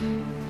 Mm-hmm.